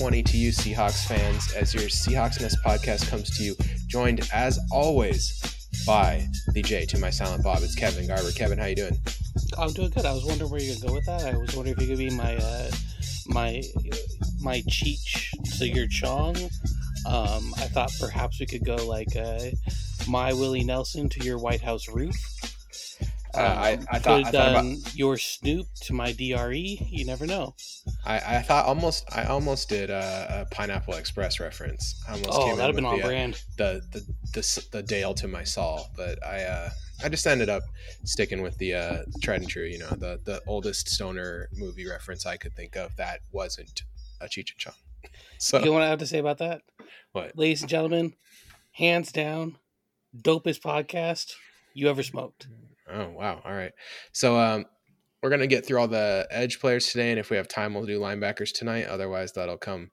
happy 20, to you, Seahawks fans, as your Seahawks Nest podcast comes to you, joined as always by the J to my silent Bob. It's Kevin Garber. Kevin, how you doing? I'm doing good. I was wondering where you're gonna go with that. I was wondering if you could be my uh, my my Cheech to your Chong. Um, I thought perhaps we could go like uh, my Willie Nelson to your White House roof. Uh, I, Um, I thought, I could, thought about um, your Snoop to my DRE. You never know. I, I thought almost I almost did a, a Pineapple Express reference. I almost oh, came that'd have been on the, uh, brand. the the the the Dale to my Saul, but I uh I just ended up sticking with the uh tried and true, you know, the the oldest stoner movie reference I could think of that wasn't a Cheech and Chong. So You know what I have to say about that? what? Ladies and gentlemen, hands down, dopest podcast you ever smoked. Oh wow! All right, so um, we're gonna get through all the edge players today, and if we have time, we'll do linebackers tonight. Otherwise, that'll come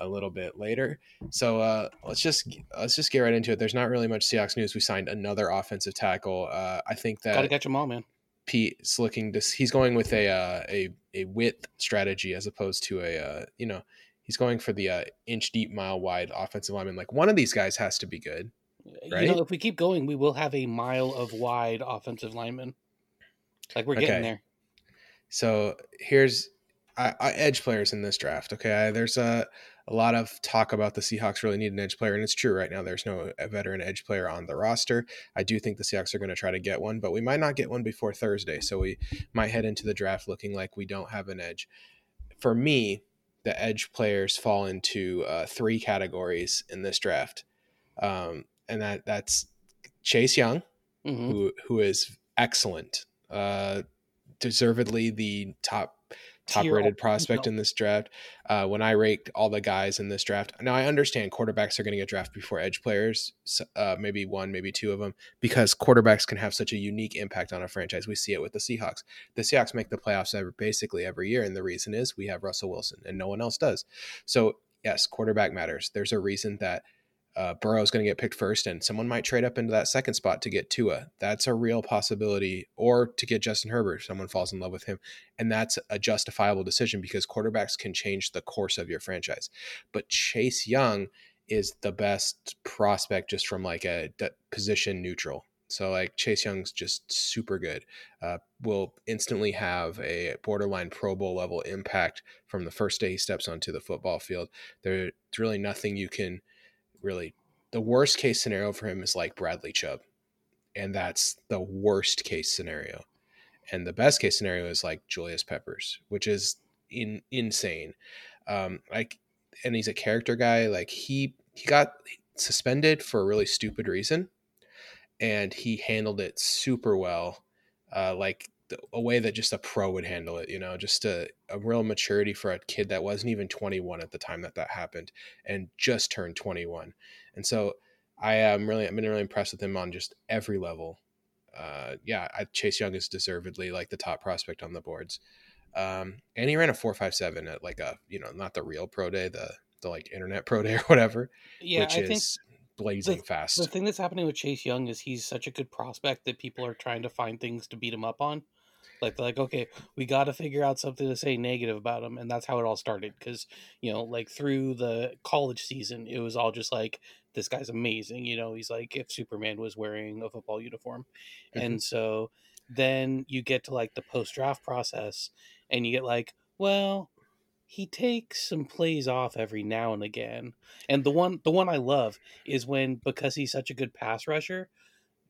a little bit later. So uh, let's just let's just get right into it. There's not really much Seahawks news. We signed another offensive tackle. Uh, I think that Gotta catch them all, man. Pete's looking this. He's going with a uh, a a width strategy as opposed to a uh, you know he's going for the uh, inch deep, mile wide offensive lineman. Like one of these guys has to be good. You know, if we keep going, we will have a mile of wide offensive lineman. Like we're getting Okay. there. So here's I, I, edge players in this draft. Okay, I, there's a a lot of talk about the Seahawks really need an edge player, and it's true right now. There's no veteran edge player on the roster. I do think the Seahawks are going to try to get one, but we might not get one before Thursday. So we might head into the draft looking like we don't have an edge. For me, the edge players fall into uh, three categories in this draft, um, and that that's Chase Young, hmm who who is excellent, uh, deservedly the top top rated prospect no. in this draft. Uh, when I raked all the guys in this draft, now I understand quarterbacks are going to get drafted before edge players, uh, maybe one, maybe two of them, because quarterbacks can have such a unique impact on a franchise. We see it with the Seahawks. The Seahawks make the playoffs every, basically every year, and the reason is we have Russell Wilson, and no one else does. So yes, quarterback matters. There's a reason that uh, Burrow is going to get picked first, and someone might trade up into that second spot to get Tua. That's a real possibility, or to get Justin Herbert. Someone falls in love with him, and that's a justifiable decision because quarterbacks can change the course of your franchise. But Chase Young is the best prospect just from like a d- position neutral. So like Chase Young's just super good. Uh, will instantly have a borderline Pro Bowl level impact from the first day he steps onto the football field. There's really nothing you can really the worst case scenario for him is like Bradley Chubb. And that's the worst case scenario. And the best case scenario is like Julius Peppers, which is in, insane. Um, like, and he's a character guy. Like he he got suspended for a really stupid reason, and he handled it super well. Uh, like a way that just a pro would handle it, you know, just a, a real maturity for a kid that wasn't even 21 at the time that that happened and just turned 21. And so I am really, I've been really impressed with him on just every level. Uh, yeah, I, Chase Young is deservedly like the top prospect on the boards. Um, and he ran a 457 at like a, you know, not the real pro day, the, the like internet pro day or whatever, Yeah, which I is think blazing fast. the thing that's happening with Chase Young is he's such a good prospect that people are trying to find things to beat him up on. Like like, okay, we got to figure out something to say negative about him, and that's how it all started. Because you know, like through the college season, it was all just like, this guy's amazing. You know, he's like if Superman was wearing a football uniform, Mhm. and so then you get to like the post draft process, and you get like, well, he takes some plays off every now and again. And the one the one I love is when because he's such a good pass rusher,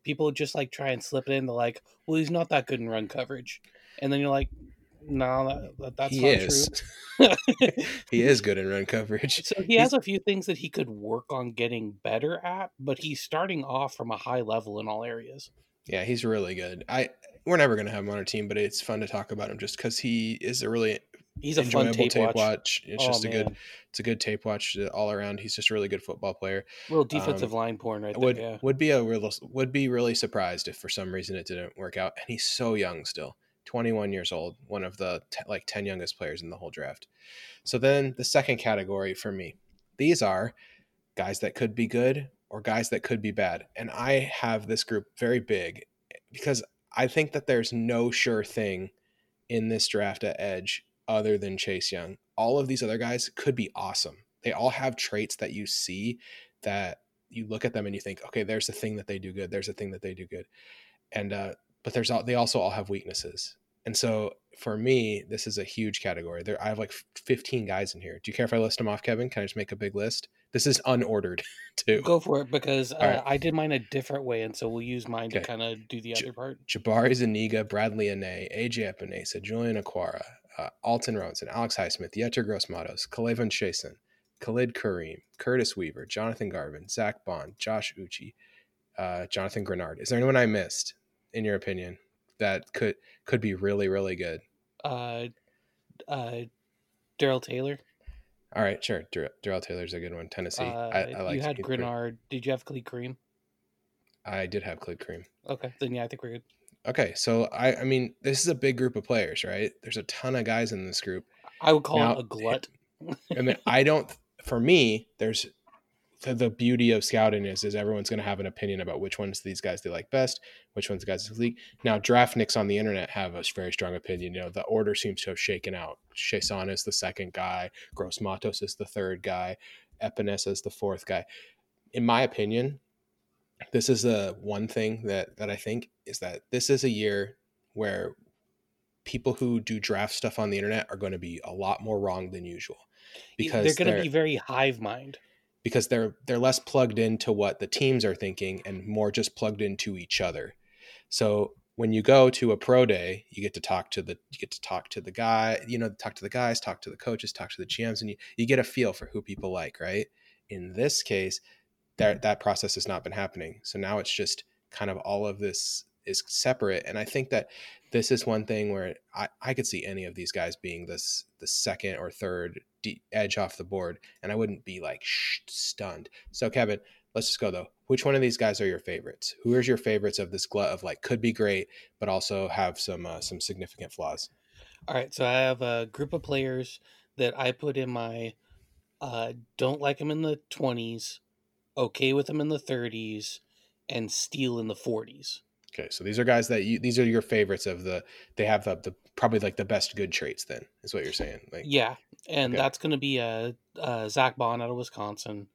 people just like try and slip it in. They're like, "Well, he's not that good in run coverage," and then you're like, "No, that, that, that's he not is. true." he is good in run coverage. so he has a few things that he could work on getting better at, but he's starting off from a high level in all areas. Yeah, he's really good. I we're never gonna have him on our team, but it's fun to talk about him just because he is a really He's a enjoyable fun tape, watch. It's Oh, just a good, it's a good tape watch uh, all around. He's just a really good football player. Little defensive um, line porn right there. would Yeah. would be a real would be really surprised if for some reason it didn't work out. And he's so young still, 21 years old, one of the t- like 10 youngest players in the whole draft. So then the second category for me, these are guys that could be good or guys that could be bad. And I have this group very big because I think that there's no sure thing in this draft at edge other than Chase Young. all of these other guys could be awesome. They all have traits that you see that you look at them and you think, okay, there's a thing that they do good. There's a thing that they do good. And, uh, but there's all, they also all have weaknesses. And so for me, this is a huge category. There, I have like 15 guys in here. Do you care if I list them off, Kevin? Can I just make a big list? This is unordered too. Go for it because uh, right. I did mine a different way, and so we'll use mine to kind of do the J- other part. Jabari Zuniga, Bradlee Anae, AJ Epenesa, Julian Okwara, uh, Alton Robinson, Alex Highsmith, Yetur Gross-Matos, K'Lavon Chaisson, Khalid Kareem, Curtis Weaver, Jonathan Garvin, Zack Baun, Josh Uche, uh, Jonathan Greenard. Is there anyone I missed, in your opinion, that could could be really really good? Uh, uh, Darrell Taylor. All right, sure. Dur- Darrell Taylor's a good one. Tennessee. Uh, I, I like. you had Greenard. Did you have Khalid Kareem? I did have Khalid Kareem. Okay, then yeah, I think we're good. Okay, so I, I mean, this is a big group of players, right? There's a ton of guys in this group. I would call Now- it a glut. I mean, I don't. For me, there's the, the beauty of scouting is is everyone's going to have an opinion about which ones of these guys they like best, which ones the guys league. Now, draft nicks on the internet have a very strong opinion. You know, the order seems to have shaken out. Chaisson is the second guy. Gross-Matos is the third guy. Epenesa is the fourth guy. In my opinion, this is the one thing that that I think is that this is a year where people who do draft stuff on the internet are going to be a lot more wrong than usual because they're going to be very hive mind. because they're they're less plugged into what the teams are thinking and more just plugged into each other. So when you go to a pro day, you get to talk to the you get to talk to the guy, you know, talk to the guys, talk to the coaches, talk to the GMs, and you, you get a feel for who people like, right? In this case, that that process has not been happening. So now it's just kind of all of this is separate. And I think that this is one thing where I, I could see any of these guys being this the second or third edge off the board, and I wouldn't be like sh- stunned. So Kevin, let's just go though. Which one of these guys are your favorites? Who is your favorites of this glut of like could be great, but also have some uh, some significant flaws? All right, so I have a group of players that I put in my uh, don't like them in the twenties, okay with them in the thirties, and steal in the forties. Okay, so these are guys that you these are your favorites of the they have the, the probably like the best good traits. Then is what you're saying. Like Yeah, and Okay. that's going to be a, uh, Zack Baun out of Wisconsin,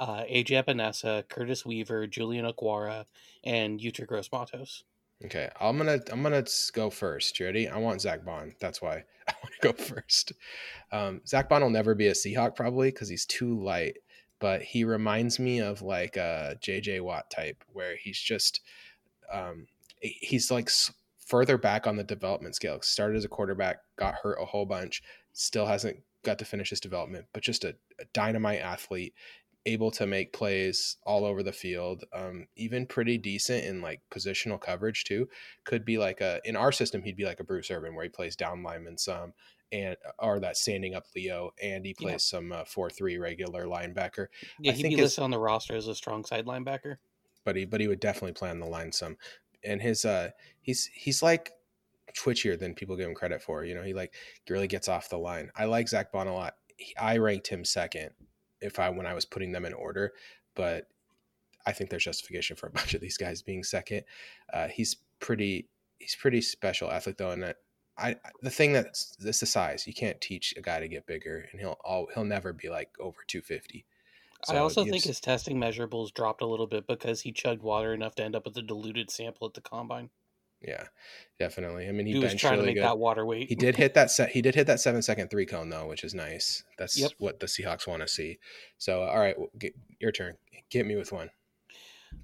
uh, AJ Epenesa, Curtis Weaver, Julian Okwara, and Yetur Gross-Matos. Okay, I'm gonna I'm gonna go first. You ready? I want Zack Baun. That's why I want to go first. Um, Zack Baun will never be a Seahawk probably because he's too light, but he reminds me of like a JJ Watt type where he's just um, he's like further back on the development scale. Started as a quarterback, got hurt a whole bunch, still hasn't got to finish his development, but just a, a dynamite athlete able to make plays all over the field um, even pretty decent in like positional coverage too could be like a in our system he'd be like a Bruce Irvin where he plays down lineman some and or that standing up leo and he Yeah. plays some uh, 4-3 regular linebacker. Yeah, I he'd think be his- listed on the roster as a strong side linebacker. but he but he would definitely play on the line some. And his uh he's he's like twitchier than people give him credit for you know he like really gets off the line. I like Zack Baun a lot. He- i ranked him second if i when i was putting them in order but i think there's justification for a bunch of these guys being second. Uh he's pretty he's pretty special athlete though and that I the thing that's this the size. You can't teach a guy to get bigger and he'll all he'll never be like over 250 So I also think his testing measurables dropped a little bit because he chugged water enough to end up with a diluted sample at the combine. Yeah definitely i mean he, He, was trying really to make good. that water weight. He did hit that set. He did hit that seven second three cone though, which is nice. That's Yep. what the Seahawks want to see. So, all right, well, get, your turn. Get me with one.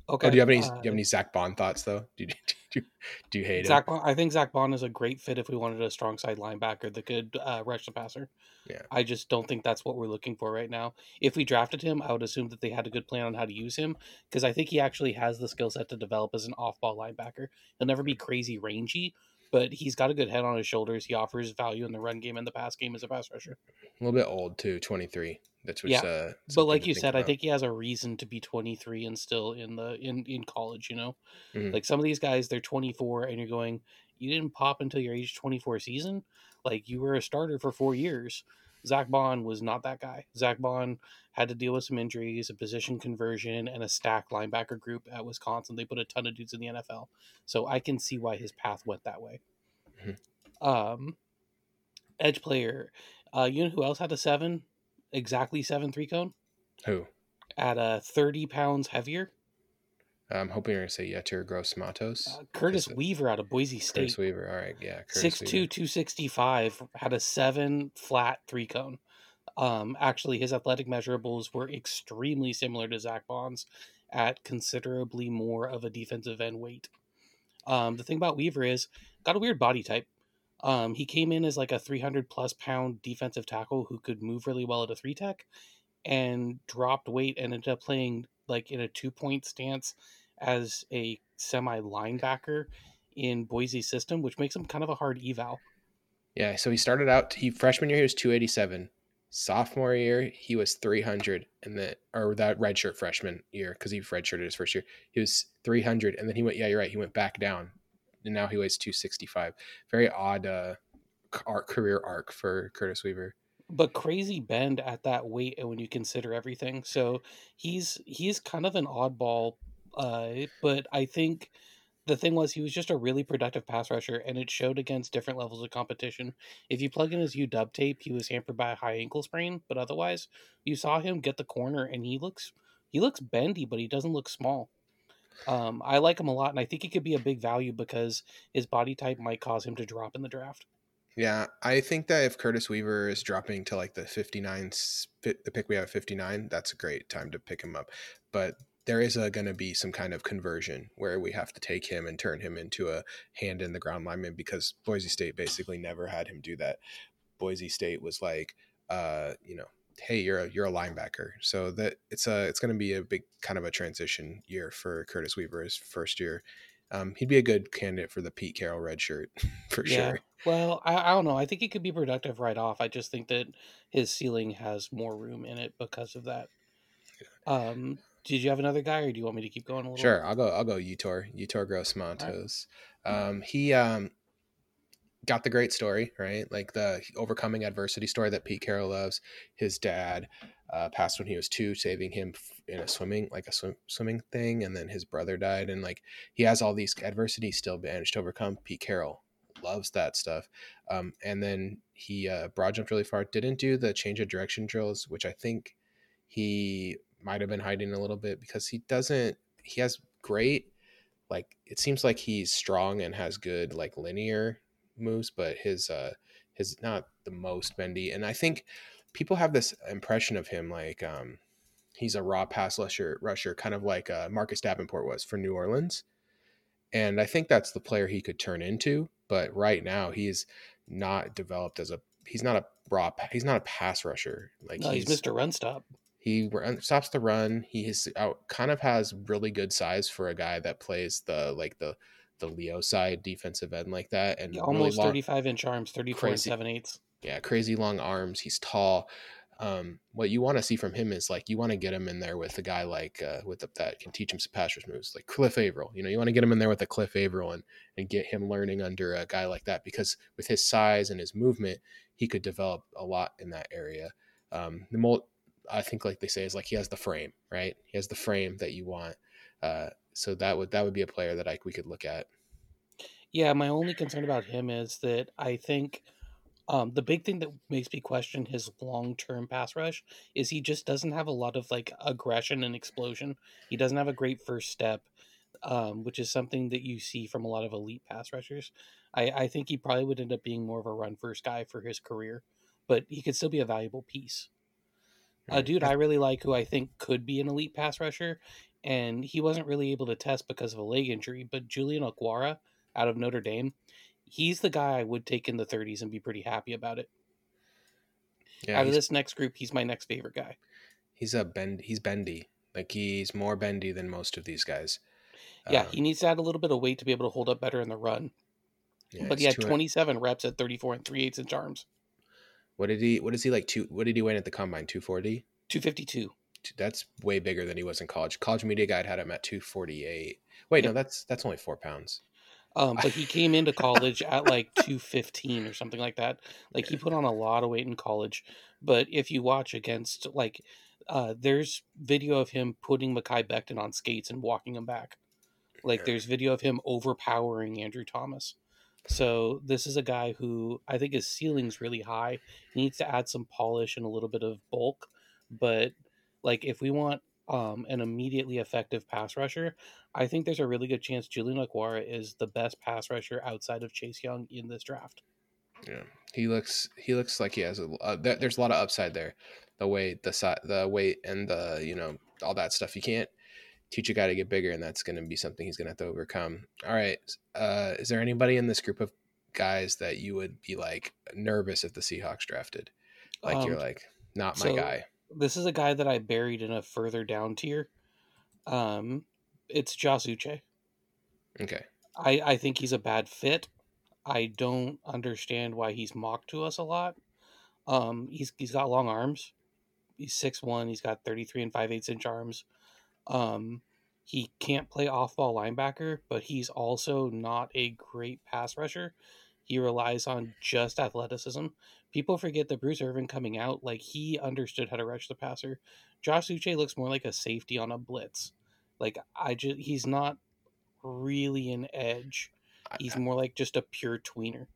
Okay. Oh, do you have any? uh, do you have any Zack Baun thoughts though? Do you, do you, do you hate Zach him? Baun, I think Zack Baun is a great fit if we wanted a strong side linebacker that could uh, rush the passer. Yeah. I just don't think that's what we're looking for right now. If we drafted him, I would assume that they had a good plan on how to use him because I think he actually has the skill set to develop as an off ball linebacker. He'll never be crazy rangy, but he's got a good head on his shoulders. He offers value in the run game and the pass game as a pass rusher. A little bit old too. Twenty three. That's what's, Yeah, uh, but like you said, I think he has a reason to be 23 and still in the in in college. You know, Mhm. like some of these guys, they're 24, and you're going, you didn't pop until your age 24 season. Like you were a starter for four years. Zack Baun was not that guy. Zack Baun had to deal with some injuries, a position conversion, and a stacked linebacker group at Wisconsin. They put a ton of dudes in the NFL, so I can see why his path went that way. Mhm. Um, edge player. Uh, you know who else had a seven? Exactly seven three cone Who? at a thirty pounds heavier. I'm hoping you're gonna say Yetur Gross-Matos. Uh, Curtis Weaver out of Boise State. Curtis Weaver. All right, yeah. Curtis Six two, two sixty five had a seven flat three cone. Um, actually, his athletic measurables were extremely similar to Zack Baun's at considerably more of a defensive end weight. Um, the thing about Weaver is got a weird body type. Um, he came in as like a 300 plus pound defensive tackle who could move really well at a three tech and dropped weight and ended up playing like in a two point stance as a semi linebacker in Boise's system, which makes him kind of a hard eval. Yeah, so he started out. He freshman year he was 287. Sophomore year he was 300, and then or that redshirt freshman year because he redshirted his first year he was 300, and then he went. Yeah, you're right. He went back down, and now he weighs 265. Very odd uh, arc, career arc for Curtis Weaver. but crazy bend at that weight and when you consider everything so he's he's kind of an oddball uh but i think the thing was he was just a really productive pass rusher and it showed against different levels of competition if you plug in his u-dub tape he was hampered by a high ankle sprain but otherwise you saw him get the corner and he looks he looks bendy but he doesn't look small um, I like him a lot, and I think he could be a big value because his body type might cause him to drop in the draft. Yeah, I think that if Curtis Weaver is dropping to like the 59, s- fi- the pick we have at 59, that's a great time to pick him up. But there is going to be some kind of conversion where we have to take him and turn him into a hand in the ground lineman because Boise State basically never had him do that. Boise State was like, uh, you know, hey, you're a you're a linebacker, so that it's a it's going to be a big kind of a transition year for Curtis Weaver his first year. Um, he'd be a good candidate for the Pete Carroll red shirt for Yeah. sure. Well, I, I don't know. I think he could be productive right off. I just think that his ceiling has more room in it because of that. Um, did you have another guy, or do you want me to keep going a little? Sure, I'll go. I'll go. Yetur, Yetur Gross Montos. Um, he um, got the great story, right? Like the overcoming adversity story that Pete Carroll loves. His dad uh, passed when he was two, saving him in a swimming, like a swim, swimming thing, and then his brother died, and like he has all these adversity still managed to overcome. Pete Carroll loves that stuff, um, and then he uh, broad jumped really far. Didn't do the change of direction drills, which I think he might have been hiding a little bit because he doesn't. He has great like it seems like he's strong and has good like linear moves but his uh his not the most bendy and i think people have this impression of him like um he's a raw pass rusher rusher kind of like uh, marcus davenport was for new orleans and i think that's the player he could turn into but right now he's not developed as a he's not a raw he's not a pass rusher like No, he's, Mr. Run Stop. he run, stops the run. He is out, kind of has really good size for a guy that plays the like the the Leo side defensive end like that, and Yeah, really almost long- 35 inch arms, 34 and 7 eighths. yeah, crazy long arms. He's tall. Um, what you want to see from him is like you want to get him in there with a guy like uh, with the, that can teach him some pass rush moves, like Cliff Avril. You know, you want to get him in there with a Cliff Avril and and get him learning under a guy like that because with his size and his movement, he could develop a lot in that area. Um, the molt, I think, like they say, is like he has the frame, right? He has the frame that you want. Uh, so that would that would be a player that I we could look at. Yeah, my only concern about him is that I think um, the big thing that makes me question his long term pass rush is he just doesn't have a lot of like aggression and explosion. He doesn't have a great first step, um, which is something that you see from a lot of elite pass rushers. I, I think he probably would end up being more of a run first guy for his career, but he could still be a valuable piece. A dude I really like who I think could be an elite pass rusher, and he wasn't really able to test because of a leg injury, but Julian Okwara out of Notre Dame, he's the guy I would take in the 30s and be pretty happy about it. Yeah, out of this next group, he's my next favorite guy. he's a bend. He's bendy. Like he's more bendy than most of these guys. Yeah, Um, he needs to add a little bit of weight to be able to hold up better in the run. yeah, but he had 27 reps at 34 and 3 eighths inch arms. What did he? What is he like? Two? What did he win at the combine? Two forty. 252. That's way bigger than he was in college. College Media Guide had him at two forty eight. Wait, Yeah. no, that's that's only four pounds. Um, but he came into college at like 215 or something like that. Like he put on a lot of weight in college. But if you watch against, like, uh, there's video of him putting Mekhi Becton on skates and walking him back. Like Yeah. there's video of him overpowering Andrew Thomas. So this is a guy who I think his ceiling's really high. He needs to add some polish and a little bit of bulk, but like if we want um, an immediately effective pass rusher, I think there's a really good chance Julian Okwara is the best pass rusher outside of Chase Young in this draft. Yeah, he looks he looks like he has a uh, there, there's a lot of upside there. The weight, the size, the weight, and the you know all that stuff. You can't teach a guy to get bigger, and that's going to be something he's going to have to overcome. All right, uh, is there anybody in this group of guys that you would be like nervous if the Seahawks drafted? Like um, you're like not my so guy. This is a guy that I buried in a further down tier. Um, it's Josh Uche. Okay. I I think he's a bad fit. I don't understand why he's mocked to us a lot. Um, he's he's got long arms. He's six one. He's got thirty three and five eighths inch arms. Um, he can't play off ball linebacker, but he's also not a great pass rusher. He relies on just athleticism. People forget that Bruce Irvin coming out, like he understood how to rush the passer. Josh Uche looks more like a safety on a blitz. Like I just he's not really an edge. He's more like just a pure tweener.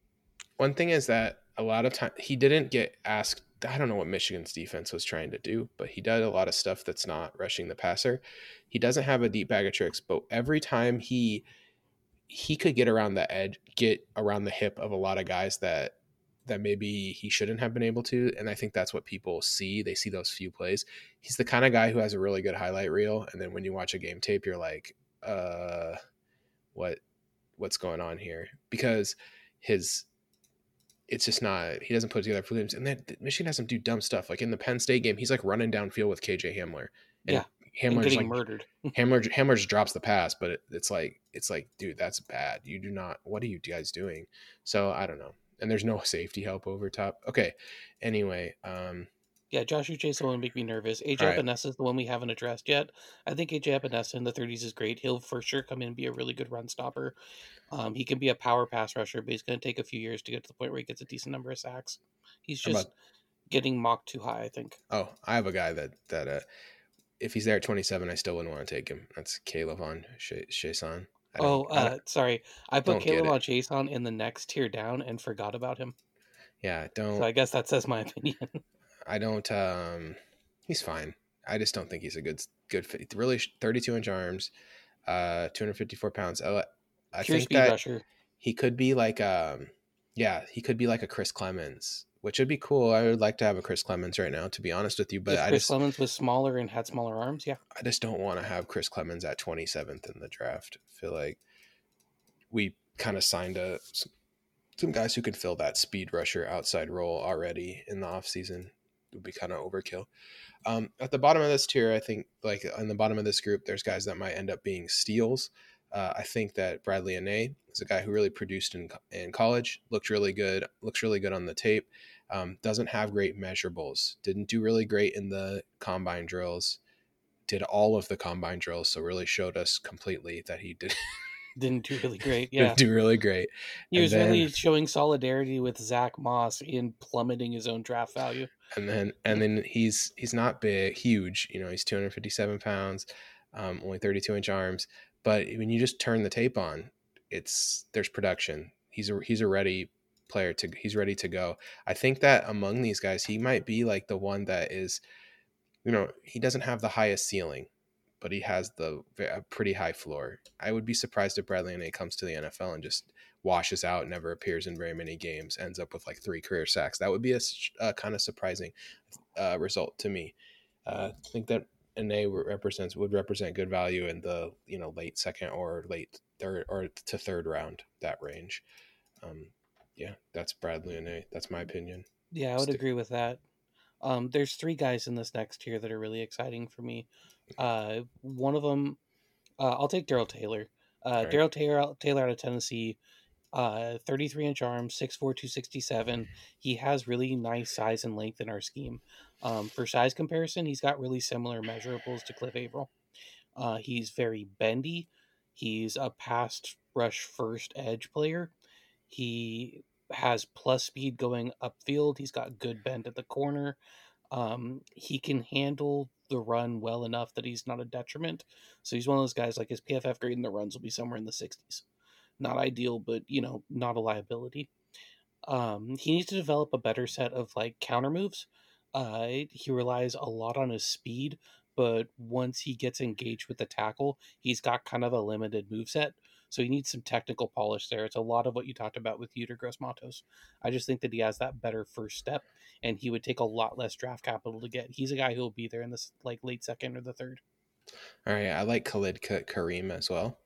One thing is that a lot of time he didn't get asked I don't know what Michigan's defense was trying to do, but he did a lot of stuff that's not rushing the passer. He doesn't have a deep bag of tricks, but every time he he could get around the edge, get around the hip of a lot of guys that that maybe he shouldn't have been able to, and I think that's what people see. They see those few plays. He's the kind of guy who has a really good highlight reel, and then when you watch a game tape, you're like, uh, what what's going on here? Because his it's just not he doesn't put together games. And then Michigan has him do dumb stuff. Like in the Penn State game, he's like running downfield with KJ Hamler. And yeah. Getting like, murdered. Hamler Hamler just drops the pass, but it, it's like it's like, dude, that's bad. You do not what are you guys doing? So I don't know. And there's no safety help over top. Okay. Anyway, um yeah, Josh Uche is the one who make me nervous. AJ right. Is the one we haven't addressed yet. I think AJ Epenesa in the 30s is great. He'll for sure come in and be a really good run stopper. Um, he can be a power pass rusher, but he's going to take a few years to get to the point where he gets a decent number of sacks. He's just about... getting mocked too high, I think. Oh, I have a guy that that uh, if he's there at 27, I still wouldn't want to take him. That's K'Lavon Chaisson. Oh, uh, sorry. I put K'Lavon Chaisson in the next tier down and forgot about him. Yeah, don't. So I guess that says my opinion. I don't. um He's fine. I just don't think he's a good good fit. Really, 32 inch arms, uh, 254 pounds. I, I think that rusher. he could be like um, yeah, he could be like a Chris Clemons, which would be cool. I would like to have a Chris Clemons right now, to be honest with you. But if I Chris just, Clemons was smaller and had smaller arms, yeah. I just don't want to have Chris Clemons at 27th in the draft. I feel like we kind of signed a some guys who could fill that speed rusher outside role already in the offseason It would be kind of overkill. Um, at the bottom of this tier, I think like on the bottom of this group, there's guys that might end up being steals. Uh, I think that Bradlee Anae is a guy who really produced in in college, looked really good, looks really good on the tape. Um, doesn't have great measurables. Didn't do really great in the combine drills. Did all of the combine drills, so really showed us completely that he did didn't do really great. Yeah, do really great. He and was then, really showing solidarity with Zack Moss in plummeting his own draft value. And then, and then he's he's not big, huge. You know, he's 257 pounds, um, only 32 inch arms. But when you just turn the tape on, it's there's production. He's a he's a ready player to he's ready to go. I think that among these guys, he might be like the one that is, you know, he doesn't have the highest ceiling but he has the pretty high floor. I would be surprised if Bradlee Anae comes to the NFL and just washes out, never appears in very many games, ends up with like three career sacks. That would be a, a kind of surprising uh, result to me. Uh, I think that Anae represents would represent good value in the you know late second or late third or to third round that range. Um, yeah, that's Bradlee Anae. That's my opinion. Yeah, I would agree with that. Um, there's three guys in this next tier that are really exciting for me. Uh, one of them, uh, I'll take Darrell Taylor. Uh, right. Darrell Taylor, Taylor out of Tennessee, uh, 33 inch arms, 6'4", 267. He has really nice size and length in our scheme. Um, for size comparison, he's got really similar measurables to Cliff Avril. Uh, he's very bendy. He's a past rush first edge player. He has plus speed going upfield. He's got good bend at the corner. Um, he can handle the run well enough that he's not a detriment. So he's one of those guys like his PFF grade in the runs will be somewhere in the 60s. Not ideal, but you know, not a liability. Um, he needs to develop a better set of like counter moves. Uh, he relies a lot on his speed, but once he gets engaged with the tackle, he's got kind of a limited move set. So he needs some technical polish there. It's a lot of what you talked about with Yetur Gross-Matos. I just think that he has that better first step, and he would take a lot less draft capital to get. He's a guy who will be there in this like late second or the third. All right, I like Khalid Kareem as well.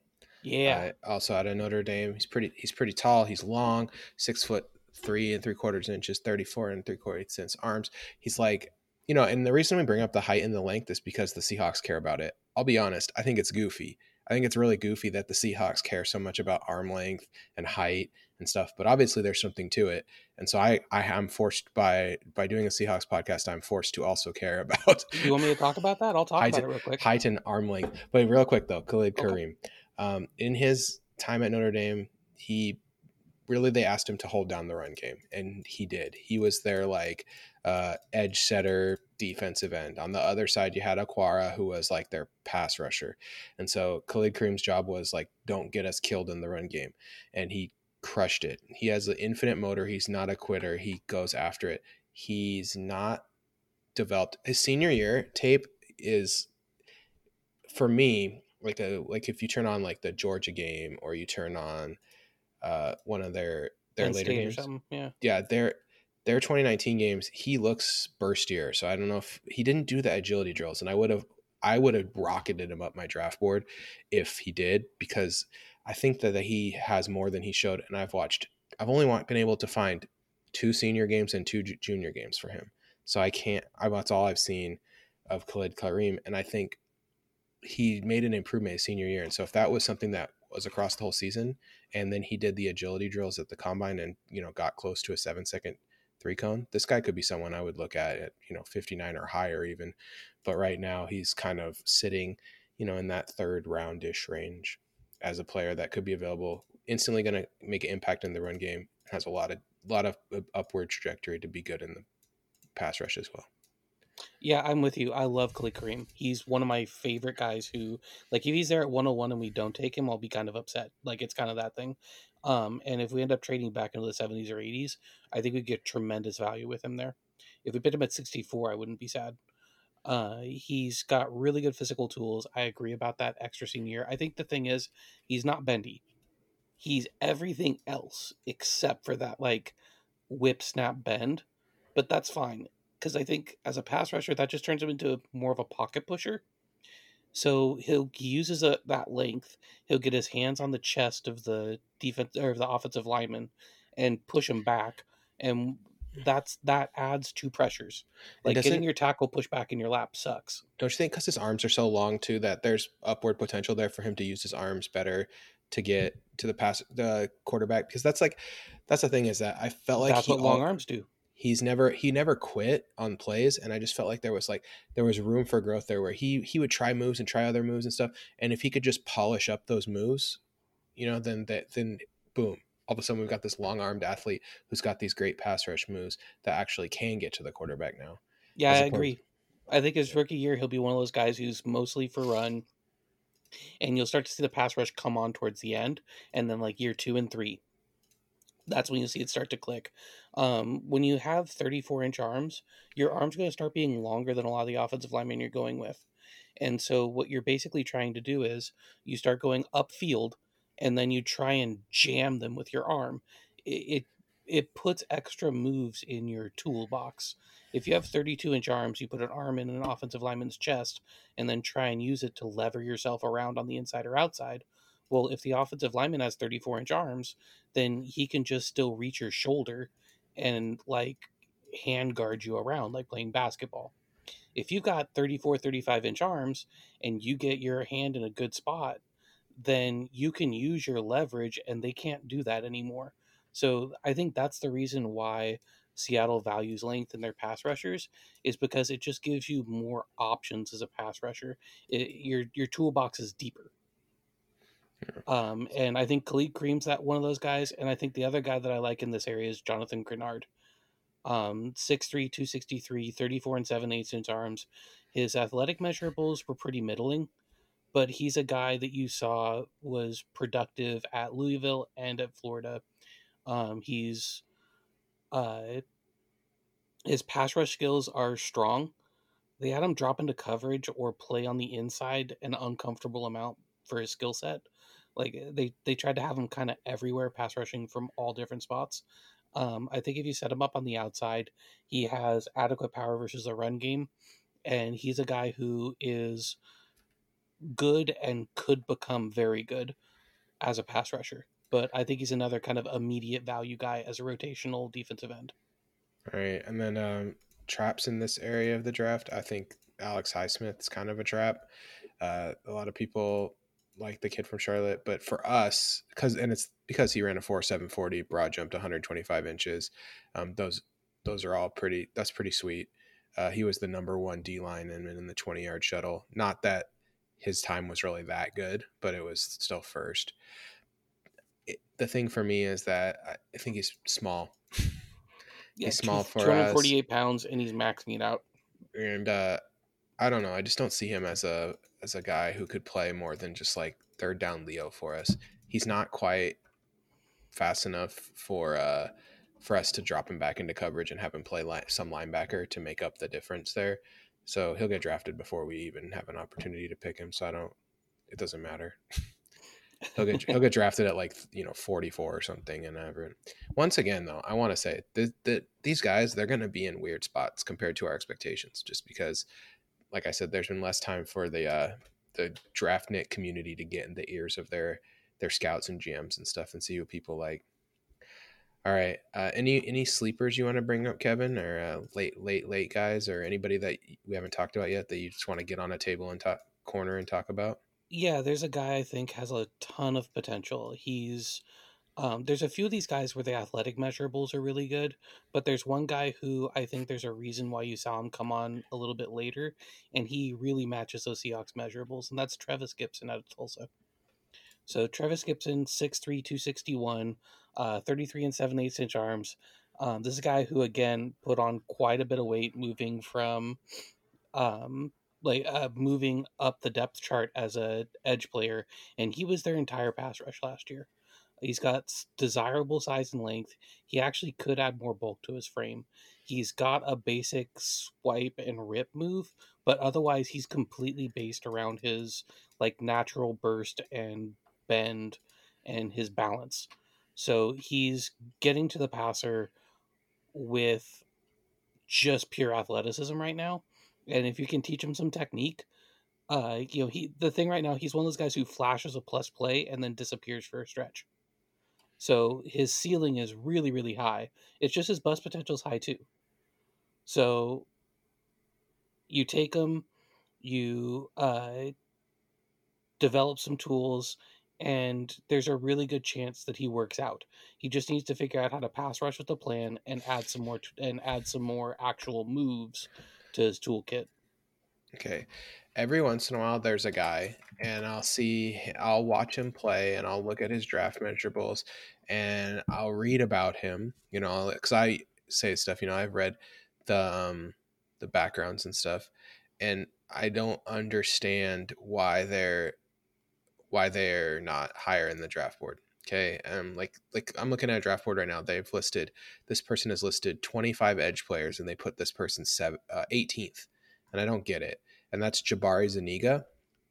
Yeah. Uh, also out of Notre Dame, he's pretty. He's pretty tall. He's long, six foot three and three quarters inches, thirty four and three quarters inch arms. He's like, you know, and the reason we bring up the height and the length is because the Seahawks care about it. I'll be honest, I think it's goofy. I think it's really goofy that the Seahawks care so much about arm length and height and stuff. But obviously, there's something to it, and so I I am forced by by doing a Seahawks podcast. I'm forced to also care about. you want me to talk about that? I'll talk height, about it real quick. Height and arm length, but real quick though, Khalid okay. Kareem, um, in his time at Notre Dame, he really they asked him to hold down the run game, and he did. He was their like uh, edge setter, defensive end. On the other side, you had Okwara, who was like their pass rusher, and so Khalid Kareem's job was like, don't get us killed in the run game, and he crushed it. He has an infinite motor. He's not a quitter. He goes after it. He's not developed. His senior year tape is, for me, like a like if you turn on like the Georgia game or you turn on uh, one of their their Penn later State games. Yeah, yeah, their their 2019 games, he looks burstier. So I don't know if he didn't do the agility drills, and I would have I would have rocketed him up my draft board if he did because I think that, that he has more than he showed. And I've watched, I've only been able to find two senior games and two junior games for him. So I can't. I, that's all I've seen of Khalid Kareem, and I think he made an improvement his senior year. And so if that was something that was across the whole season, and then he did the agility drills at the combine and you know got close to a seven second three cone, this guy could be someone I would look at at you know 59 or higher even. But right now he's kind of sitting, you know, in that third roundish range as a player that could be available, instantly going to make an impact in the run game. Has a lot of lot of upward trajectory to be good in the pass rush as well. Yeah, I'm with you. I love Khalid Kareem. He's one of my favorite guys who, like, if he's there at 101 and we don't take him, I'll be kind of upset. Like, it's kind of that thing. Um, and if we end up trading back into the 70s or 80s, I think we get tremendous value with him there. If we put him at 64, I wouldn't be sad. Uh, he's got really good physical tools. I agree about that extra senior. I think the thing is, he's not bendy. He's everything else except for that, like, whip snap bend. But that's fine because I think as a pass rusher, that just turns him into more of a pocket pusher. So he'll he uses a, that length. He'll get his hands on the chest of the defense or the offensive lineman and push him back, and hmm. that's that adds two pressures. Like getting your tackle pushed back in your lap sucks. Don't you think? Because his arms are so long too, that there's upward potential there for him to use his arms better to get to the pass the quarterback. Because that's like that's the thing is that I felt like that's what long arms do he's never he never quit on plays and i just felt like there was like there was room for growth there where he he would try moves and try other moves and stuff and if he could just polish up those moves you know then that then boom all of a sudden we've got this long-armed athlete who's got these great pass rush moves that actually can get to the quarterback now yeah i agree. I think his rookie year he'll be one of those guys who's mostly for run and you'll start to see the pass rush come on towards the end and then like year two and three that's when you see it start to click. Um, when you have 34 inch arms, your arms going to start being longer than a lot of the offensive linemen you're going with. And so, what you're basically trying to do is you start going upfield and then you try and jam them with your arm. It, it, it puts extra moves in your toolbox. If you have 32 inch arms, you put an arm in an offensive lineman's chest and then try and use it to lever yourself around on the inside or outside well, if the offensive lineman has 34 inch arms, then he can just still reach your shoulder and like hand guard you around like playing basketball. If you've got 34, 35 inch arms and you get your hand in a good spot, then you can use your leverage and they can't do that anymore. So I think that's the reason why Seattle values length in their pass rushers is because it just gives you more options as a pass rusher. It, your your toolbox is deeper. Um, and I think Khalid Kareem's that one of those guys. And I think the other guy that I like in this area is Jonathan Greenard. Um, 6'3, 263, 34 and 7 8 inch arms. His athletic measurables were pretty middling, but he's a guy that you saw was productive at Louisville and at Florida. Um, he's uh, his pass rush skills are strong. They had him drop into coverage or play on the inside an uncomfortable amount for his skill set. Like they they tried to have him kind of everywhere, pass rushing from all different spots. Um, I think if you set him up on the outside, he has adequate power versus a run game, and he's a guy who is good and could become very good as a pass rusher. But I think he's another kind of immediate value guy as a rotational defensive end. All right, and then um, traps in this area of the draft. I think Alex Highsmith is kind of a trap. Uh, a lot of people like the kid from Charlotte, but for us, because and it's because he ran a four seven forty, broad jumped 125 inches. Um, those those are all pretty. That's pretty sweet. Uh, he was the number one D line and in the 20 yard shuttle. Not that his time was really that good, but it was still first. It, the thing for me is that I think he's small. Yeah, he's small for 248 us. pounds, and he's maxing it out. And uh, I don't know. I just don't see him as a as a guy who could play more than just like third down Leo for us. He's not quite fast enough for uh for us to drop him back into coverage and have him play li- some linebacker to make up the difference there. So he'll get drafted before we even have an opportunity to pick him. So I don't. It doesn't matter. he'll get he'll get drafted at like you know 44 or something and ever once again though i want to say that these guys they're going to be in weird spots compared to our expectations just because like i said there's been less time for the uh the draft knit community to get in the ears of their their scouts and gms and stuff and see what people like all right. Uh, any any sleepers you want to bring up, Kevin, or uh, late late late guys, or anybody that we haven't talked about yet that you just want to get on a table and talk corner and talk about? Yeah, there's a guy I think has a ton of potential. He's um, there's a few of these guys where the athletic measurables are really good, but there's one guy who I think there's a reason why you saw him come on a little bit later, and he really matches those Seahawks measurables, and that's Trevis Gibson out of Tulsa. So Trevis Gibson, 6'3", 261, uh, 33 and 7 8 inch arms. Um, this is a guy who, again, put on quite a bit of weight moving from, um, like, uh, moving up the depth chart as a edge player, and he was their entire pass rush last year. He's got desirable size and length. He actually could add more bulk to his frame. He's got a basic swipe and rip move, but otherwise he's completely based around his like natural burst and bend and his balance. So he's getting to the passer with just pure athleticism right now. And if you can teach him some technique, uh, you know, he the thing right now, he's one of those guys who flashes a plus play and then disappears for a stretch. So his ceiling is really, really high. It's just his bust potential is high too. So you take him, you uh, develop some tools, and there's a really good chance that he works out. He just needs to figure out how to pass rush with the plan and add some more t- and add some more actual moves to his toolkit. Okay. Every once in a while there's a guy and I'll see I'll watch him play and I'll look at his draft measurables and I'll read about him, you know, cuz I say stuff, you know, I've read the um the backgrounds and stuff and I don't understand why they're why they're not higher in the draft board. Okay, um, like like I'm looking at a draft board right now. They've listed this person has listed 25 edge players, and they put this person seven, uh, 18th, and I don't get it. And that's Jabari Zuniga.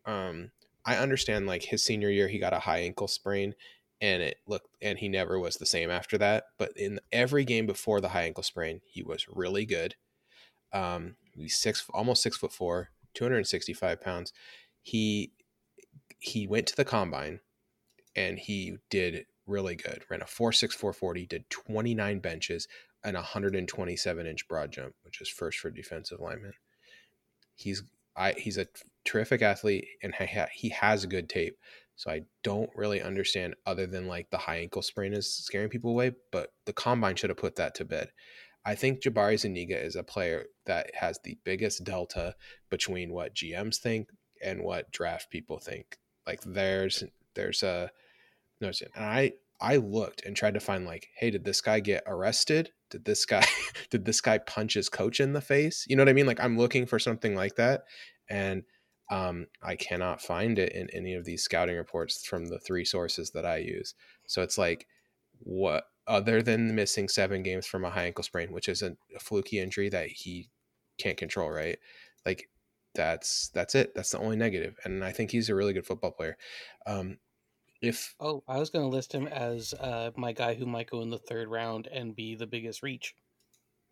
Um, I understand like his senior year, he got a high ankle sprain, and it looked and he never was the same after that. But in every game before the high ankle sprain, he was really good. Um, he's six, almost six foot four, 265 pounds. He he went to the combine and he did really good. Ran a 4.6 440, did 29 benches and 127 inch broad jump, which is first for defensive lineman. He's I he's a terrific athlete and he has good tape. So I don't really understand other than like the high ankle sprain is scaring people away, but the combine should have put that to bed. I think Jabari Zuniga is a player that has the biggest delta between what GMs think and what draft people think. Like there's there's a no, and I I looked and tried to find like, hey, did this guy get arrested? Did this guy did this guy punch his coach in the face? You know what I mean? Like I'm looking for something like that, and Um, I cannot find it in any of these scouting reports from the three sources that I use. So it's like, what other than missing seven games from a high ankle sprain, which is a, a fluky injury that he can't control, right? Like that's that's it. That's the only negative, and I think he's a really good football player. Um, if Oh, I was going to list him as uh, my guy who might go in the third round and be the biggest reach.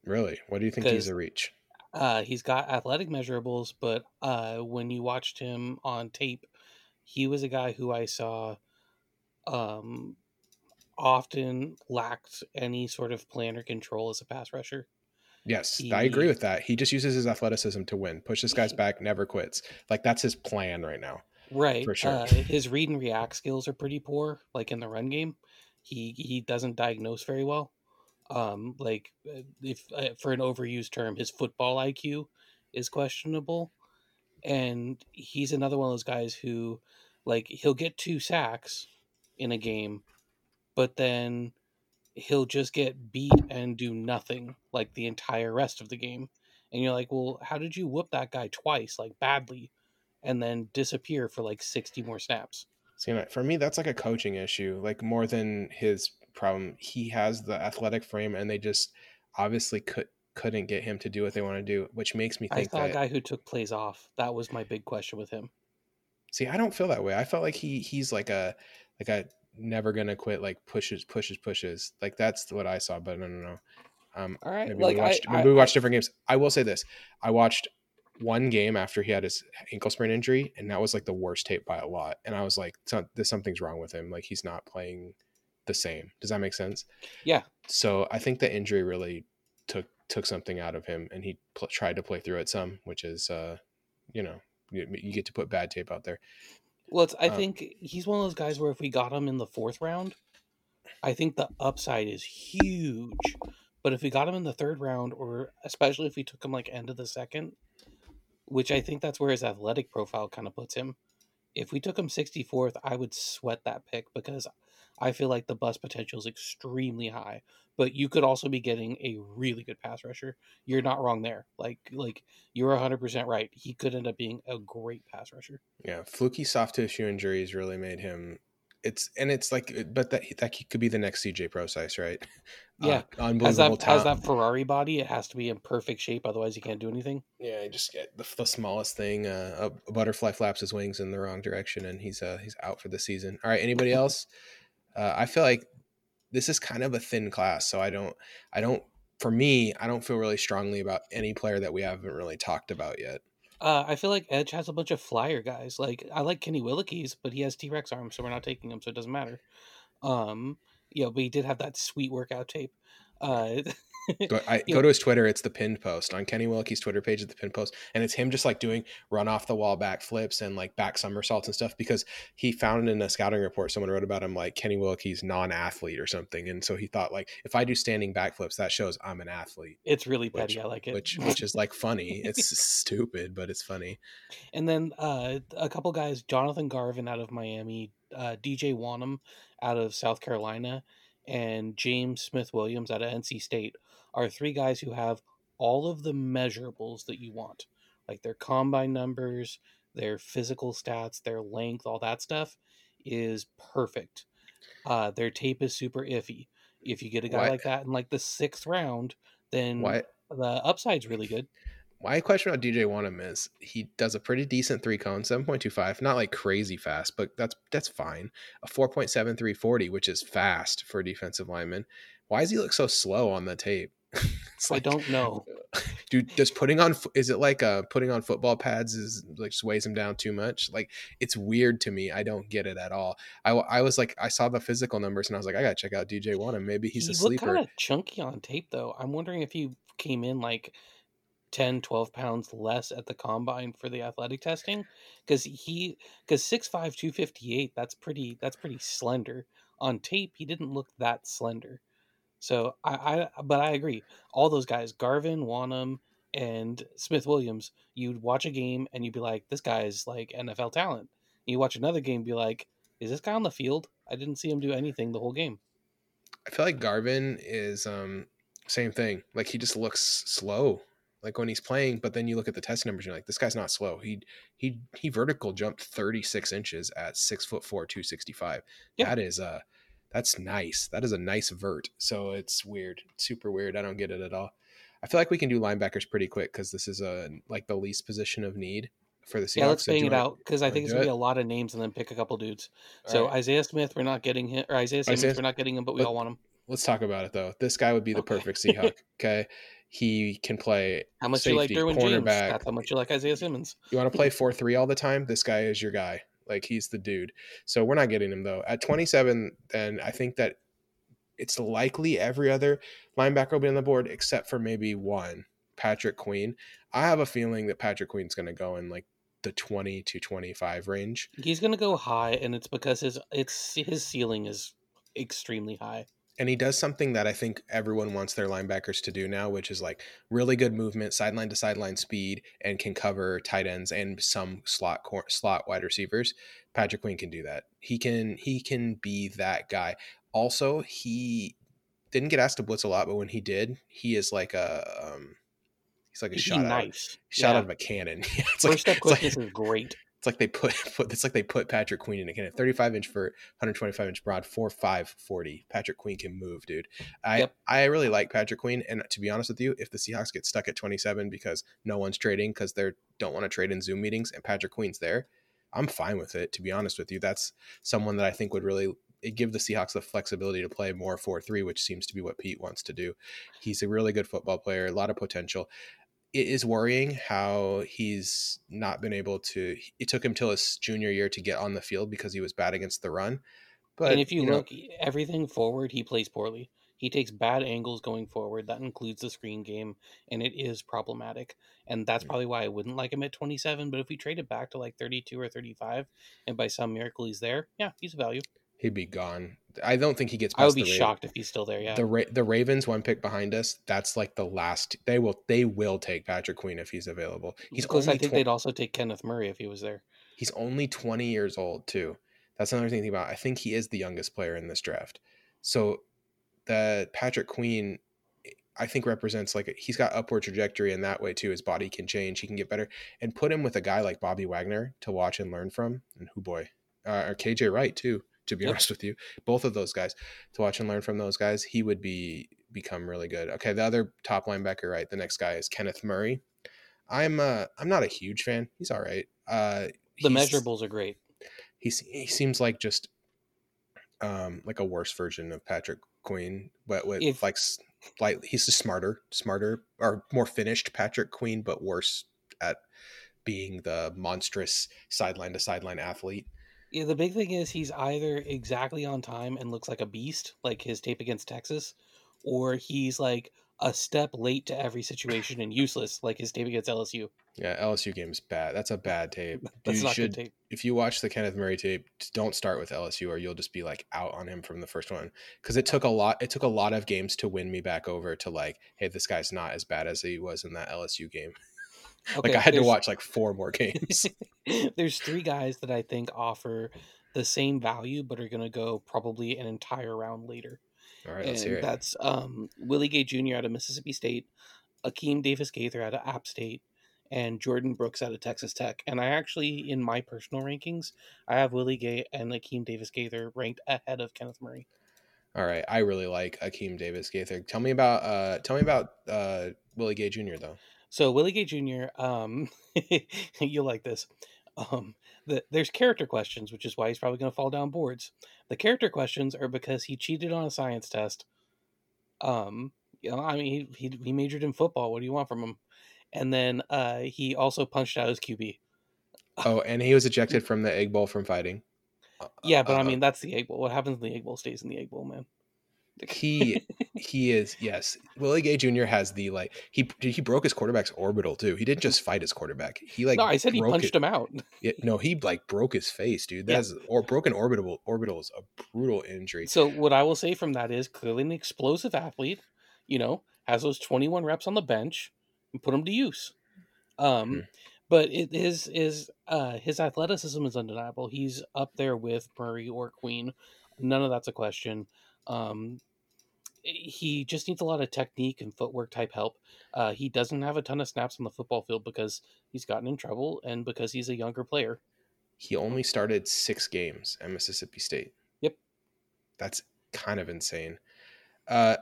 really, what do you think he's a reach? Uh, he's got athletic measurables, but uh, when you watched him on tape, he was a guy who I saw um, often lacked any sort of plan or control as a pass rusher. Yes, I agree with that. He just uses his athleticism to win. Push this guy's back, never quits. Like that's his plan right now. Right. For sure. Uh, his read and react skills are pretty poor. Like in the run game, he he doesn't diagnose very well. Um, like uh, if uh, for an overused term, his football IQ is questionable, and he's another one of those guys who, like, he'll get two sacks in a game, but then he'll just get beat and do nothing like the entire rest of the game. And you're like, well, how did you whoop that guy twice, like badly? And then disappear for like 60 more snaps. See, for me, that's like a coaching issue, like more than his problem. He has the athletic frame, and they just obviously could couldn't get him to do what they want to do, which makes me think I think saw that. a guy who took plays off. That was my big question with him. See, I don't feel that way. I felt like he he's like a like a never gonna quit, like pushes pushes pushes. Like that's what I saw, but no no no. Um, All right, maybe like we watched I, maybe we watched different games. I will say this: I watched one game after he had his ankle sprain injury, and that was like the worst tape by a lot. And I was like, something's wrong with him. Like he's not playing the same." Does that make sense? Yeah. So I think the injury really took took something out of him, and he pl- tried to play through it some, which is, uh, you know, you, you get to put bad tape out there. well, it's, I uh, think he's one of those guys where if we got him in the fourth round, I think the upside is huge. But if we got him in the third round, or especially if we took him like end of the second, which I think that's where his athletic profile kind of puts him. If we took him 64th, I would sweat that pick because I feel like the bust potential is extremely high. But you could also be getting a really good pass rusher. You're not wrong there. Like like you're 100% right. He could end up being a great pass rusher. Yeah, fluky soft tissue injuries really made him. It's and it's like, but that that could be the next CJ Prosise, right? Yeah. uh, Has unbelievable that has that Ferrari body, it has to be in perfect shape otherwise you can't do anything. Yeah, you just get the, the smallest thing. Uh, a butterfly flaps his wings in the wrong direction, and he's uh he's out for the season. All right, anybody else? Uh, I feel like this is kind of a thin class, so I don't I don't for me I don't feel really strongly about any player that we haven't really talked about yet. Uh, I feel like Edge has a bunch of flyer guys. Like I like Kenny Willekes, but he has T Rex arms, so we're not taking him, so it doesn't matter. Um, yeah, but he did have that sweet workout tape. Uh, Go, I go know- to his Twitter. It's the pinned post on Kenny Willekes Twitter page. It's the pinned post, and it's him just like doing run off the wall back flips and like back somersaults and stuff. Because he found in a scouting report someone wrote about him like Kenny Willekes non-athlete or something, and so he thought like if I do standing backflips, that shows I'm an athlete, it's really Which- petty. I like it. which which is like funny. It's stupid, but it's funny. And then uh, a couple guys, Jonathan Garvin out of Miami, uh, DJ Wonnum out of South Carolina, and James Smith Williams out of NC State are three guys who have all of the measurables that you want, like their combine numbers, their physical stats, their length, all that stuff is perfect. Uh, their tape is super iffy. If you get a guy Why- like that in like the sixth round, then Why the upside's really good. My question about DJ Wonnum is he does a pretty decent three cone, 7.25, not like crazy fast, but that's that's fine. A 4.7340, which is fast for a defensive lineman. Why does he look so slow on the tape? it's I don't know. dude, does putting on is it like uh putting on football pads is like just weighs him down too much? Like it's weird to me. I don't get it at all. I, I was like I saw the physical numbers and I was like I gotta check out DJ Wonnum. Maybe he's he a sleeper. kind of chunky on tape though i'm wondering if he came in like 10 12 pounds less at the combine for the athletic testing because he because 6'5 258 that's pretty that's pretty slender on tape he didn't look that slender so i i but i agree all those guys garvin wonnum and smith williams you'd watch a game and you'd be like this guy's like nfl talent you watch another game be like is this guy on the field i didn't see him do anything the whole game I feel like Garvin is um same thing. Like he just looks slow. Like when he's playing. But then you look at the test numbers, and you're like, this guy's not slow. He he he vertical jumped 36 inches at six foot four, 265. Yeah. That is uh that's nice. That is a nice vert. So it's weird, super weird. I don't get it at all. I feel like we can do linebackers pretty quick because this is a like the least position of need for the Seahawks. Yeah, let's So bang you it out because I think it's gonna be a lot of names and then pick a couple dudes. All So right, Isaiah Smith, we're not getting him, or Isaiah Isaiah- we're not getting him, but we let- all want him. let's talk about it though. This guy would be the Okay. perfect Seahawk. Okay, he can play. How much you like safety, Derwin James? cornerback. That's how much you like Isaiah Simmons. You want to play four three all the time? This guy is your guy. Like he's the dude. So we're not getting him though. At 27, then I think that it's likely every other linebacker will be on the board except for maybe one, Patrick Queen. I have a feeling that Patrick Queen's going to go in like the 20 to 25 range. He's gonna go high, and it's because his it's his ceiling is extremely high. And he does something that I think everyone wants their linebackers to do now, which is like really good movement, sideline to sideline speed, and can cover tight ends and some slot cor- slot wide receivers. Patrick Queen can do that. He can he can be that guy. Also, he didn't get asked to blitz a lot, but when he did, he is like a um, he's like a He shot out, shot Yeah. out of a cannon. it's First like, step it's like- quickness is great. It's like they put, put it's like they put Patrick Queen in a cannon. 35 inch vert, 125 inch broad, 4 5 40. Patrick Queen can move, dude. I Yep. I really like Patrick Queen. And to be honest with you, if the Seahawks get stuck at 27 because no one's trading because they don't want to trade in Zoom meetings and Patrick Queen's there, I'm fine with it. To be honest with you, that's someone that I think would really it give the Seahawks the flexibility to play more 4 3, which seems to be what Pete wants to do. He's a really good football player, a lot of potential it is worrying how he's not been able to. It took him till his junior year to get on the field because he was bad against the run. But and if you, know, look, everything forward, he plays poorly. He takes bad angles going forward. That includes the screen game, and it is problematic. And that's Mm. probably why I wouldn't like him at 27. But if we trade it back to like 32 or 35, and by some miracle he's there, yeah, he's a value. He'd be gone. I don't think he gets. I would be the shocked if he's still there. Yeah. The Ra- the Ravens one pick behind us. That's like the last. They will they will take Patrick Queen if he's available. He's because only I think twen- they'd also take Kenneth Murray if he was there. he's only 20 years old too that's another thing to think about i think he is the youngest player in this draft so that patrick queen i think represents like a, he's got upward trajectory in that way too his body can change he can get better and put him with a guy like bobby wagner to watch and learn from and who boy uh, or kj wright too to be Yep. honest with you both of those guys to watch and learn from those guys he would be become really good okay the other top linebacker right the next guy is kenneth murray i'm uh i'm not a huge fan he's all right uh The measurables are great. he he seems like just um like a worse version of Patrick Queen, but with If- like slightly he's just smarter, smarter or more finished Patrick Queen, but worse at being the monstrous sideline to sideline athlete. Yeah, the big thing is he's either exactly on time and looks like a beast, like his tape against Texas, or he's like a step late to every situation and useless, like his tape against LSU. Yeah, LSU game's bad. That's a bad tape. That's you not should good tape. if you watch the Kenneth Murray tape, don't start with LSU or you'll just be like out on him from the first one. Because it took a lot. It took a lot of games to win me back over to like, hey, this guy's not as bad as he was in that LSU game. Okay, like I had to watch like four more games. There's three guys that I think offer the same value, but are going to go probably an entire round later. All right, let's hear it. that's um, Willie Gay Jr. out of Mississippi State, Akeem Davis Gaither out of App State, and Jordan Brooks out of Texas Tech. And I actually, in my personal rankings, I have Willie Gay and Akeem Davis Gaither ranked ahead of Kenneth Murray. All right, I really like Akeem Davis Gaither. Tell me about uh tell me about uh Willie Gay Jr. though. So Willie Gay Jr. Um, you'll like this. Um, the, there's character questions, which is why he's probably going to fall down boards. The character questions are because he cheated on a science test. Um, you know, I mean, he, he he majored in football. What do you want from him? And then uh, he also punched out his QB. Oh, and he was ejected from the Egg Bowl from fighting. Uh, Yeah, but I uh, mean, that's the egg bowl. What happens in the egg bowl stays in the egg bowl, man. He he is yes. Willie Gay Jr. has the like he he broke his quarterback's orbital too. He didn't just fight his quarterback. He like no, I said he punched it- him out. Yeah, no, he like broke his face, dude. Yeah. That's or broken orbital orbital is a brutal injury. So what I will say from that is clearly an explosive athlete. You know, has those twenty one reps on the bench and put them to use. Um, Hmm. but it is is uh his athleticism is undeniable. He's up there with Murray or Queen. None of that's a question. Um, he just needs a lot of technique and footwork type help. Uh, he doesn't have a ton of snaps on the football field because he's gotten in trouble and because he's a younger player. He only started six games at Mississippi State. Yep. That's kind of insane. Uh,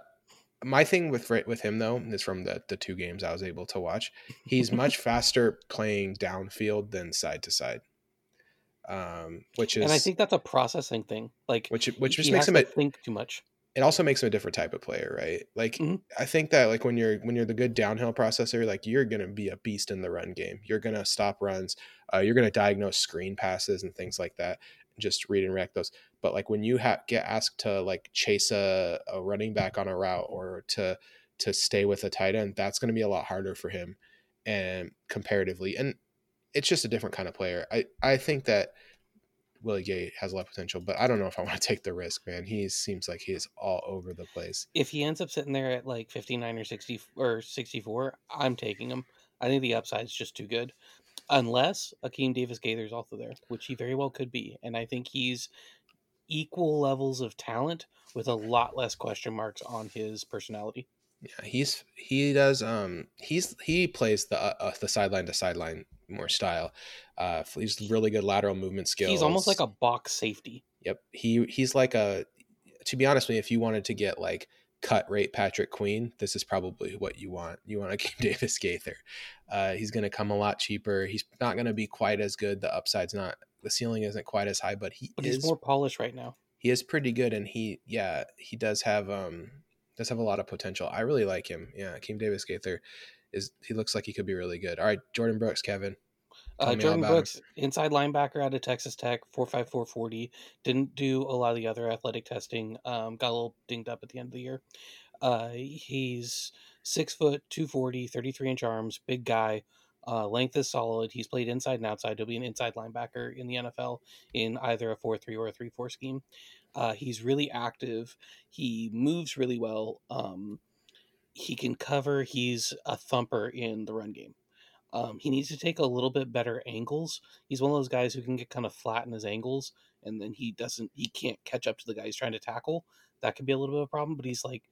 my thing with with him though is from the the two games I was able to watch. He's much faster playing downfield than side to side. Um, which is and I think that's a processing thing. Like which which just makes him a, think too much. It also makes him a different type of player, right? Like Mhm. I think that like when you're when you're the good downhill processor, like you're gonna be a beast in the run game. You're gonna stop runs. Uh, you're gonna diagnose screen passes and things like that. And just read and react those. But like when you ha- get asked to like chase a, a running back on a route or to to stay with a tight end, that's gonna be a lot harder for him, and comparatively, and it's just a different kind of player. I I think that Willie Gay has a lot of potential, but I don't know if I want to take the risk, man. He seems like he is all over the place. If he ends up sitting there at like 59 or 60 or 64, I'm taking him. I think the upside is just too good. Unless Akeem Davis Gaither's also there, which he very well could be. And I think he's equal levels of talent with a lot less question marks on his personality. Yeah, he's he does um he's he plays the uh, uh, the sideline to sideline more style. Uh, he's really good lateral movement skills. He's almost like a box safety. Yep. He he's like a to be honest with me, if you wanted to get like cut rate Patrick Queen, this is probably what you want. You want to keep Davis Gaither. Uh, he's going to come a lot cheaper. He's not going to be quite as good. The upside's not the ceiling isn't quite as high, but he But is he's more polished right now. he is pretty good and he yeah, he does have um does have a lot of potential. I really like him. Yeah, Keem Davis Gaither is he looks like he could be really good. All right, Jordan Brooks, Kevin. Uh, Jordan about him. Brooks, inside linebacker out of Texas Tech, 4'5", 40. Didn't do a lot of the other athletic testing. Um, got a little dinged up at the end of the year. Uh, he's six foot, 240, 33 inch arms, big guy. Uh, length is solid. He's played inside and outside. He'll be an inside linebacker in the NFL in either a 4 3 or a 3 4 scheme. Uh, he's really active. He moves really well. Um, he can cover. He's a thumper in the run game. Um, he needs to take a little bit better angles. He's one of those guys who can get kind of flat in his angles, and then he doesn't. He can't catch up to the guy he's trying to tackle. That could be a little bit of a problem. But he's like,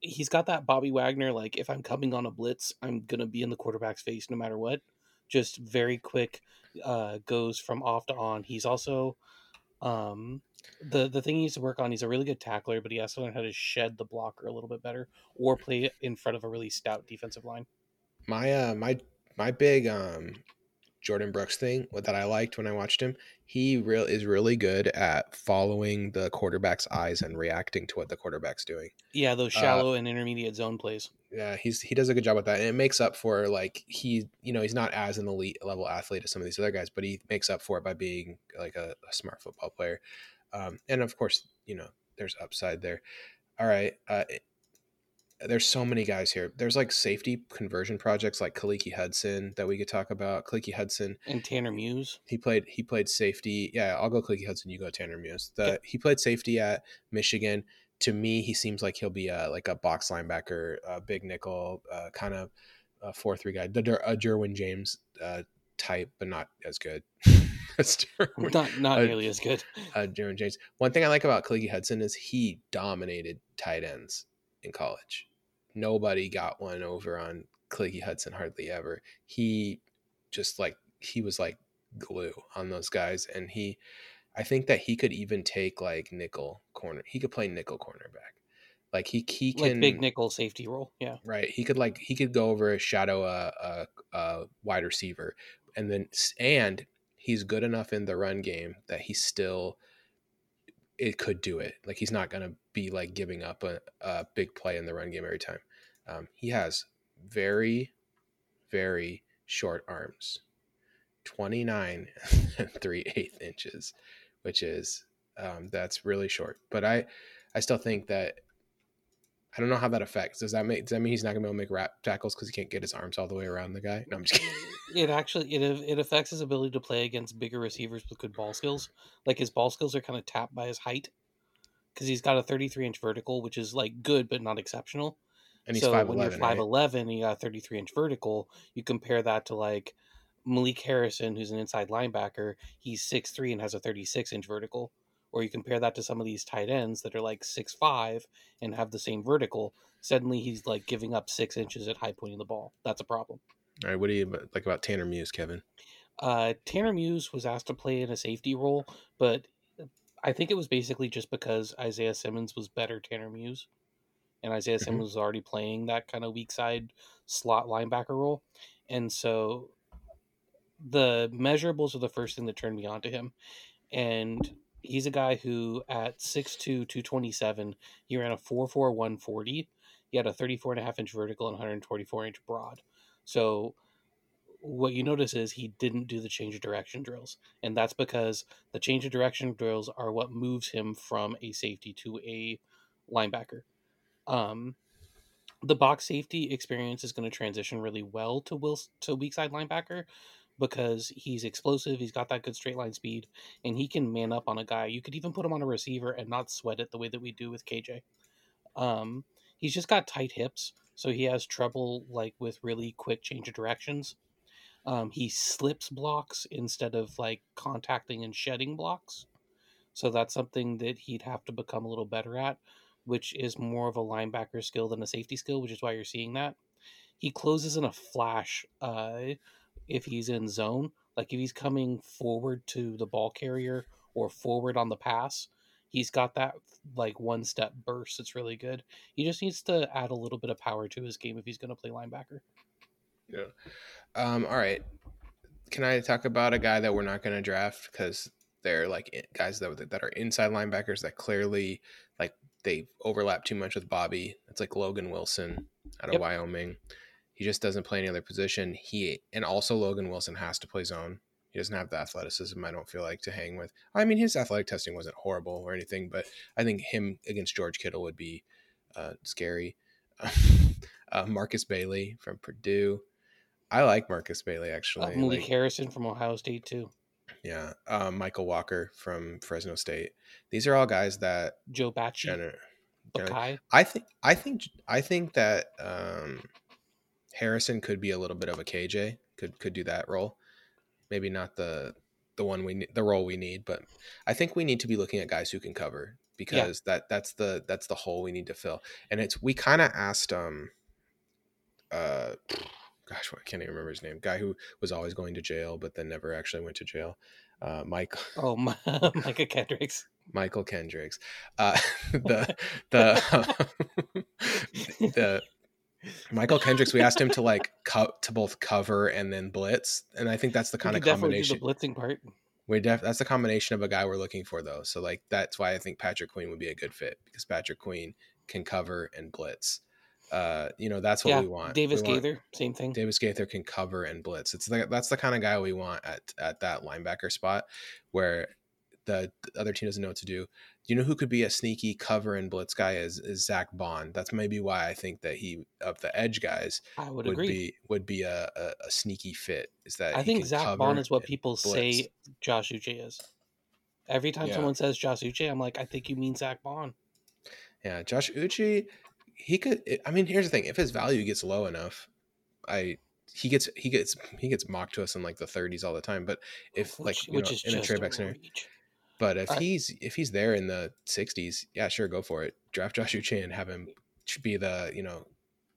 he's got that Bobby Wagner. Like, if I'm coming on a blitz, I'm gonna be in the quarterback's face no matter what. Just very quick, uh, goes from off to on. He's also, um, the the thing he needs to work on. He's a really good tackler, but he has to learn how to shed the blocker a little bit better, or play in front of a really stout defensive line. My uh my my big um Jordan Brooks thing that I liked when I watched him, he real is really good at following the quarterback's eyes and reacting to what the quarterback's doing. Yeah, those Uh, shallow and intermediate zone plays. Yeah, he's he does a good job with that, and it makes up for like he you know he's not as an elite level athlete as some of these other guys, but he makes up for it by being like a, a smart football player, um, and of course you know there's upside there. All right, uh, there's so many guys here. There's like safety conversion projects like Khaleke Hudson that we could talk about. Khaleke Hudson, And Tanner Muse. he played he played safety. Yeah, I'll go Khaleke Hudson. You go Tanner Muse. The Okay. he played safety at Michigan. To me, he seems like he'll be a like a box linebacker, a big nickel, uh, kind of a four three guy, the a Derwin James uh, type, but not as good. Derwin, Not not Uh, nearly as good. uh, Derwin James. One thing I like about Khaleke Hudson is he dominated tight ends in college. Nobody got one over on Khaleke Hudson hardly ever. He just like he was like glue on those guys, and he, I think that he could even take like nickel corner. He could play nickel cornerback. Like he he can Like big nickel safety role. Yeah. right. He could like he could go over a shadow a, a, a wide receiver, and then and he's good enough in the run game that he still it could do it. Like he's not gonna be like giving up a, a big play in the run game every time. Um, he has very very short arms, twenty nine and three eighth inches, which is um, that's really short. But I I still think that I don't know how that affects. Does that make does that mean he's not gonna be able to make rap tackles because he can't get his arms all the way around the guy? No, I'm just kidding. It actually it it affects his ability to play against bigger receivers with good ball skills. Like his ball skills are kind of tapped by his height because he's got a 33 inch vertical, which is like good but not exceptional. And he's so five when you're five eleven and you got a 33 inch vertical, you compare that to like Malik Harrison, who's an inside linebacker. He's six three and has a 36 inch vertical, or you compare that to some of these tight ends that are like six five and have the same vertical, suddenly he's like giving up six inches at high pointing the ball. That's a problem. All right, what do you like about Tanner Muse, Kevin? Uh, Tanner Muse was asked to play in a safety role, but I think it was basically just because Isaiah Simmons was better Tanner Muse, and Isaiah mm-hmm. Simmons was already playing that kind of weak side slot linebacker role, and so the measurables are the first thing that turned me on to him, and he's a guy who at 6'2", 227, he ran a 4'4", 140. He had a 34 and a half inch vertical and 124 inch broad. So what you notice is he didn't do the change of direction drills. And that's because the change of direction drills are what moves him from a safety to a linebacker. Um, the box safety experience is going to transition really well to Will to weak side linebacker because he's explosive, he's got that good straight line speed, and he can man up on a guy. You could even put him on a receiver and not sweat it the way that we do with KJ. Um, he's just got tight hips, so he has trouble like with really quick change of directions. Um, he slips blocks instead of like contacting and shedding blocks. So that's something that he'd have to become a little better at, which is more of a linebacker skill than a safety skill, which is why you're seeing that. He closes in a flash uh, if he's in zone. Like if he's coming forward to the ball carrier or forward on the pass, he's got that like one step burst. It's really good. He just needs to add a little bit of power to his game if he's going to play linebacker. Yeah. Um, all right. Can I talk about a guy that we're not going to draft because they're like guys that that are inside linebackers that clearly like they overlap too much with Bobby. It's like Logan Wilson out of yep. Wyoming. He just doesn't play any other position. He and also Logan Wilson has to play zone. He doesn't have the athleticism. I don't feel like to hang with. I mean, his athletic testing wasn't horrible or anything, but I think him against George Kittle would be uh, scary. uh, Markus Bailey from Purdue. I like Markus Bailey actually. Uh, Malik like, Harrison from Ohio State too. Yeah, um, Mykal Walker from Fresno State. These are all guys that Joe Bachie, Gener- Gener- I think I think I think that um, Harrison could be a little bit of a KJ. Could could do that role. Maybe not the the one we the role we need, but I think we need to be looking at guys who can cover because yeah. that that's the that's the hole we need to fill. And it's we kind of asked um uh gosh, I can't even remember his name. Guy who was always going to jail, but then never actually went to jail. Uh, Mike. Oh, my, Micah Kendricks. Mychal Kendricks. Uh, the the the Mychal Kendricks. We asked him to like co- to both cover and then blitz, and I think that's the kind of combination. the blitzing part. We def- that's the combination of a guy we're looking for though. So like that's why I think Patrick Queen would be a good fit because Patrick Queen can cover and blitz. Uh, you know, that's what yeah, we want. Davis we Gaither, same thing. Davis Gaither can cover and blitz. It's the, that's the kind of guy we want at at that linebacker spot where the, the other team doesn't know what to do. You know who could be a sneaky cover and blitz guy is is Zack Baun. That's maybe why I think that he of the edge guys I would, would agree. be would be a, a, a, sneaky fit. Is that I think Zack Baun is what people say Josh Uche is. Every time yeah. someone says Josh Uche, I'm like, I think you mean Zack Baun. Yeah, Josh Uche he could. I mean, here's the thing: if his value gets low enough, I he gets he gets he gets mocked to us in like the 30s all the time. But if like which, which know, in a trade back scenario, but if he's if he's there in the 60s, yeah, sure, go for it. Draft Josh Uche and have him be the you know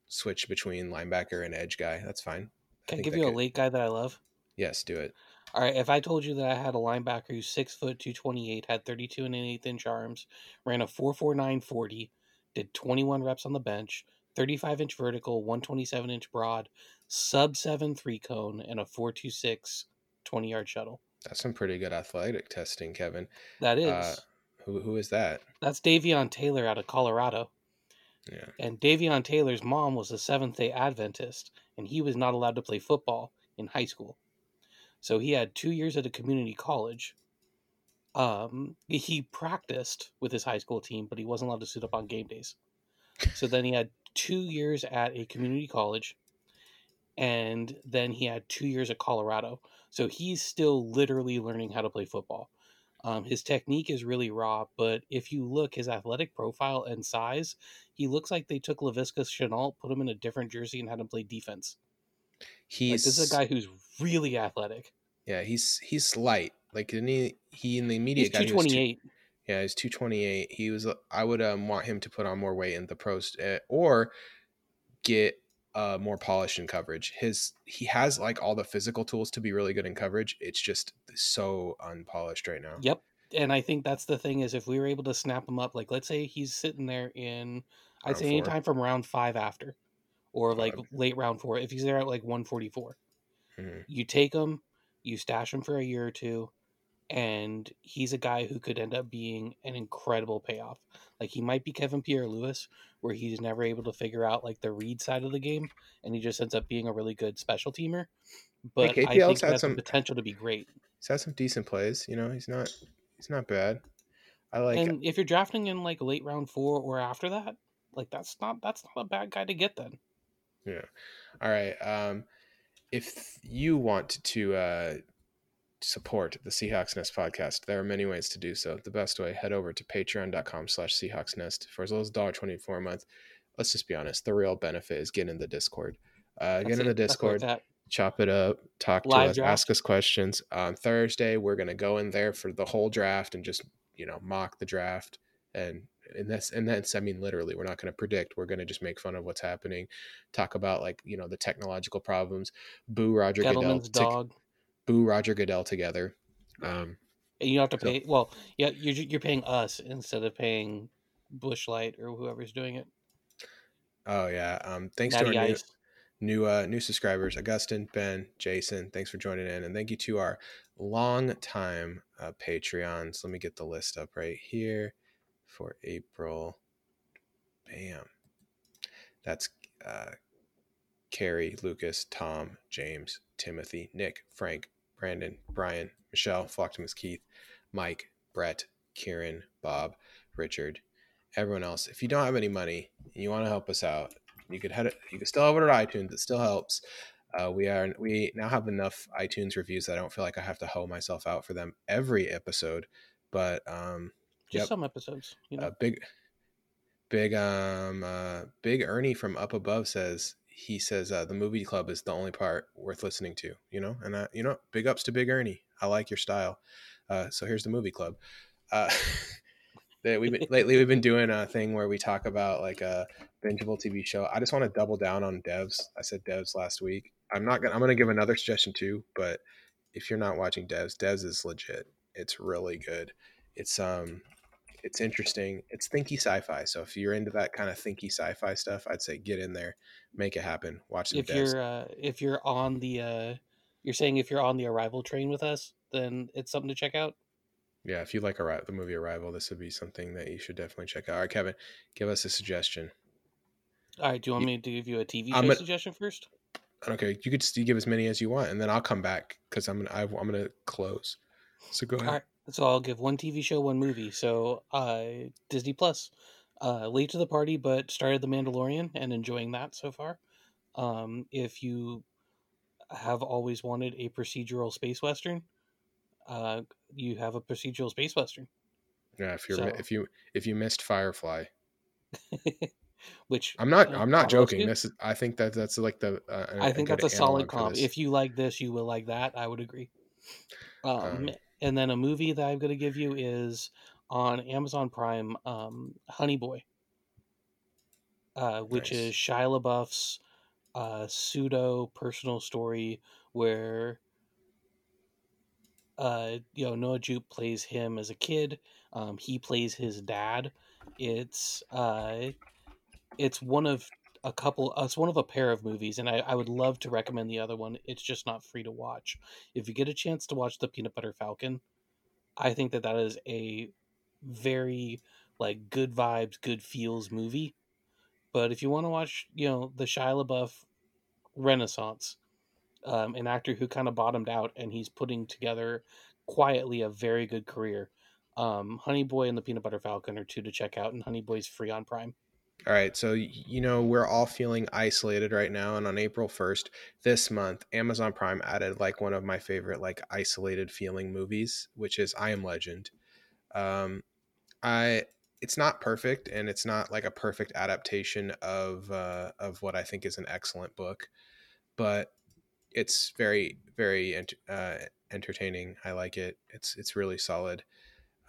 switch between linebacker and edge guy. That's fine. Can I, I give you could, a late guy that I love? Yes, do it. All right, if I told you that I had a linebacker who's six foot two twenty eight, had thirty two and an eighth inch arms, ran a four four nine forty, did 21 reps on the bench, 35 inch vertical, 127 inch broad, sub 7 three cone, and a 426 20 yard shuttle. That's some pretty good athletic testing, Kevin. That uh, is. Uh, who, who is that? That's Davion Taylor out of Colorado. Yeah. And Davion Taylor's mom was a Seventh day Adventist, and he was not allowed to play football in high school. So he had two years at a community college um, he practiced with his high school team, but he wasn't allowed to suit up on game days. So then he had two years at a community college, and then he had two years at Colorado. So he's still literally learning how to play football. Um, his technique is really raw, but if you look his athletic profile and size, he looks like they took Laviska Shenault, put him in a different jersey, and had him play defense. He's like, this is a guy who's really athletic. Yeah, he's he's slight, like didn't he? He in the immediate He's twenty eight. Yeah, he's 228. He was. I would um, want him to put on more weight in the pros, uh, or get uh, more polished in coverage. His he has like all the physical tools to be really good in coverage. It's just so unpolished right now. Yep. And I think that's the thing is if we were able to snap him up, like let's say he's sitting there in I'd Round say four. anytime from round five after, or like late round four. If he's there at like 144, Mhm. you take him, you stash him for a year or two, and he's a guy who could end up being an incredible payoff. Like he might be Kevin Pierre-Louis, where he's never able to figure out like the read side of the game, and he just ends up being a really good special teamer. But I KPL's think has some- the potential to be great. He's had some decent plays. You know, he's not. He's not bad. I like. and if you're drafting in like late round four or after that, like that's not that's not a bad guy to get then. Yeah. All right. Um, if you want to uh, support the Seahawks Nest podcast, there are many ways to do so. The best way, head over to patreon.com slash Seahawks Nest for as low as $1.24 a month. Let's just be honest. The real benefit is getting in the Discord. Uh, get in the Discord, chop it up, talk to us, draft. ask us questions. On Thursday, we're going to go in there for the whole draft and just, you know, mock the draft. And and that's and that's I mean literally we're not going to predict we're going to just make fun of what's happening talk about like you know the technological problems boo Roger Goodell Gettleman's to- dog. Boo Roger Goodell together um And you don't have to So- pay. Well, yeah, you're you're paying us instead of paying Busch Light or whoever's doing it. oh yeah um thanks to Natty our new, Ice. new uh new subscribers Augustin Ben Jason thanks for joining in and thank you to our long time uh, Patreons let me get the list up right here for April bam that's uh Carrie, Lucas, Tom, James, Timothy, Nick, Frank, Brandon, Brian, Michelle, Flocktimus Keith, Mike, Brett, Kieran, Bob, Richard, everyone else. If you don't have any money and you want to help us out, you could head. You could still have it at iTunes. It still helps. Uh, we are we now have enough iTunes reviews that I don't feel like I have to hoe myself out for them every episode. But um, Just yep. some episodes. You know, uh, big big um uh big ernie from up above says he says uh, the movie club is the only part worth listening to you know? And uh, you know big ups to big ernie. I like your style. Uh so here's the movie club. Uh that we've been, lately we've been doing a thing where we talk about like a bingeable tv show. I just want to double down on devs. I said devs last week. I'm not gonna i'm gonna give another suggestion too but if you're not watching devs devs is legit. It's really good. It's um it's interesting. It's thinky sci-fi. So if you're into that kind of thinky sci-fi stuff, I'd say get in there, make it happen. Watch some if devs. you're uh, if you're on the uh, you're saying if you're on the arrival train with us, then it's something to check out. Yeah, if you like Arri- the movie Arrival, this would be something that you should definitely check out. All right, Kevin, give us a suggestion. All right, do you want Ye- me to give you a TV show gonna- suggestion first? Okay, you could just give as many as you want, and then I'll come back because I'm gonna I, I'm gonna close. So go ahead. All right, so I'll give one TV show, one movie. So uh, Disney Plus, uh, late to the party, but started The Mandalorian and enjoying that so far. Um, if you have always wanted a procedural space western, uh, you have a procedural space western, Yeah, if you're so- if you if you missed Firefly, which I'm not uh, I'm not joking. This is I think that that's like the uh, I think that's a solid comp. If you like this, you will like that. I would agree. Um, Um, and then a movie that I'm going to give you is on Amazon Prime, um, Honey Boy, uh, which Nice. is Shia LaBeouf's uh, pseudo personal story where uh, you know Noah Jupe plays him as a kid. Um, he plays his dad. It's uh, it's one of a couple. Uh, it's one of a pair of movies, and I, I would love to recommend the other one. It's just not free to watch. If you get a chance to watch the Peanut Butter Falcon, I think that that is a very like good vibes, good feels movie. But if you want to watch, you know, the Shia LaBeouf Renaissance, um, an actor who kind of bottomed out and he's putting together quietly a very good career. Um, Honey Boy and the Peanut Butter Falcon are two to check out, and Honey Boy's free on Prime. All right, so you know we're all feeling isolated right now, and on April first this month, Amazon Prime added like one of my favorite like isolated feeling movies, which is I Am Legend. Um, I it's not perfect, and it's not like a perfect adaptation of uh, of what I think is an excellent book, but it's very very ent- uh, entertaining. I like it. It's it's really solid.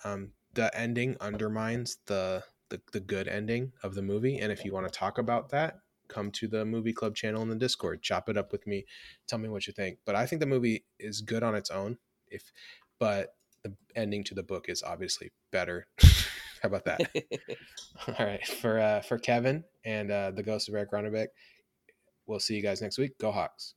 Um, the ending undermines the, the the good ending of the movie. And if you want to talk about that, come to the movie club channel in the Discord, chop it up with me, tell me what you think. But I think the movie is good on its own. If but the ending to the book is obviously better. How about that? All right, for uh, for Kevin and uh, the Ghost of Eric Ronnebeck, we'll see you guys next week. Go Hawks!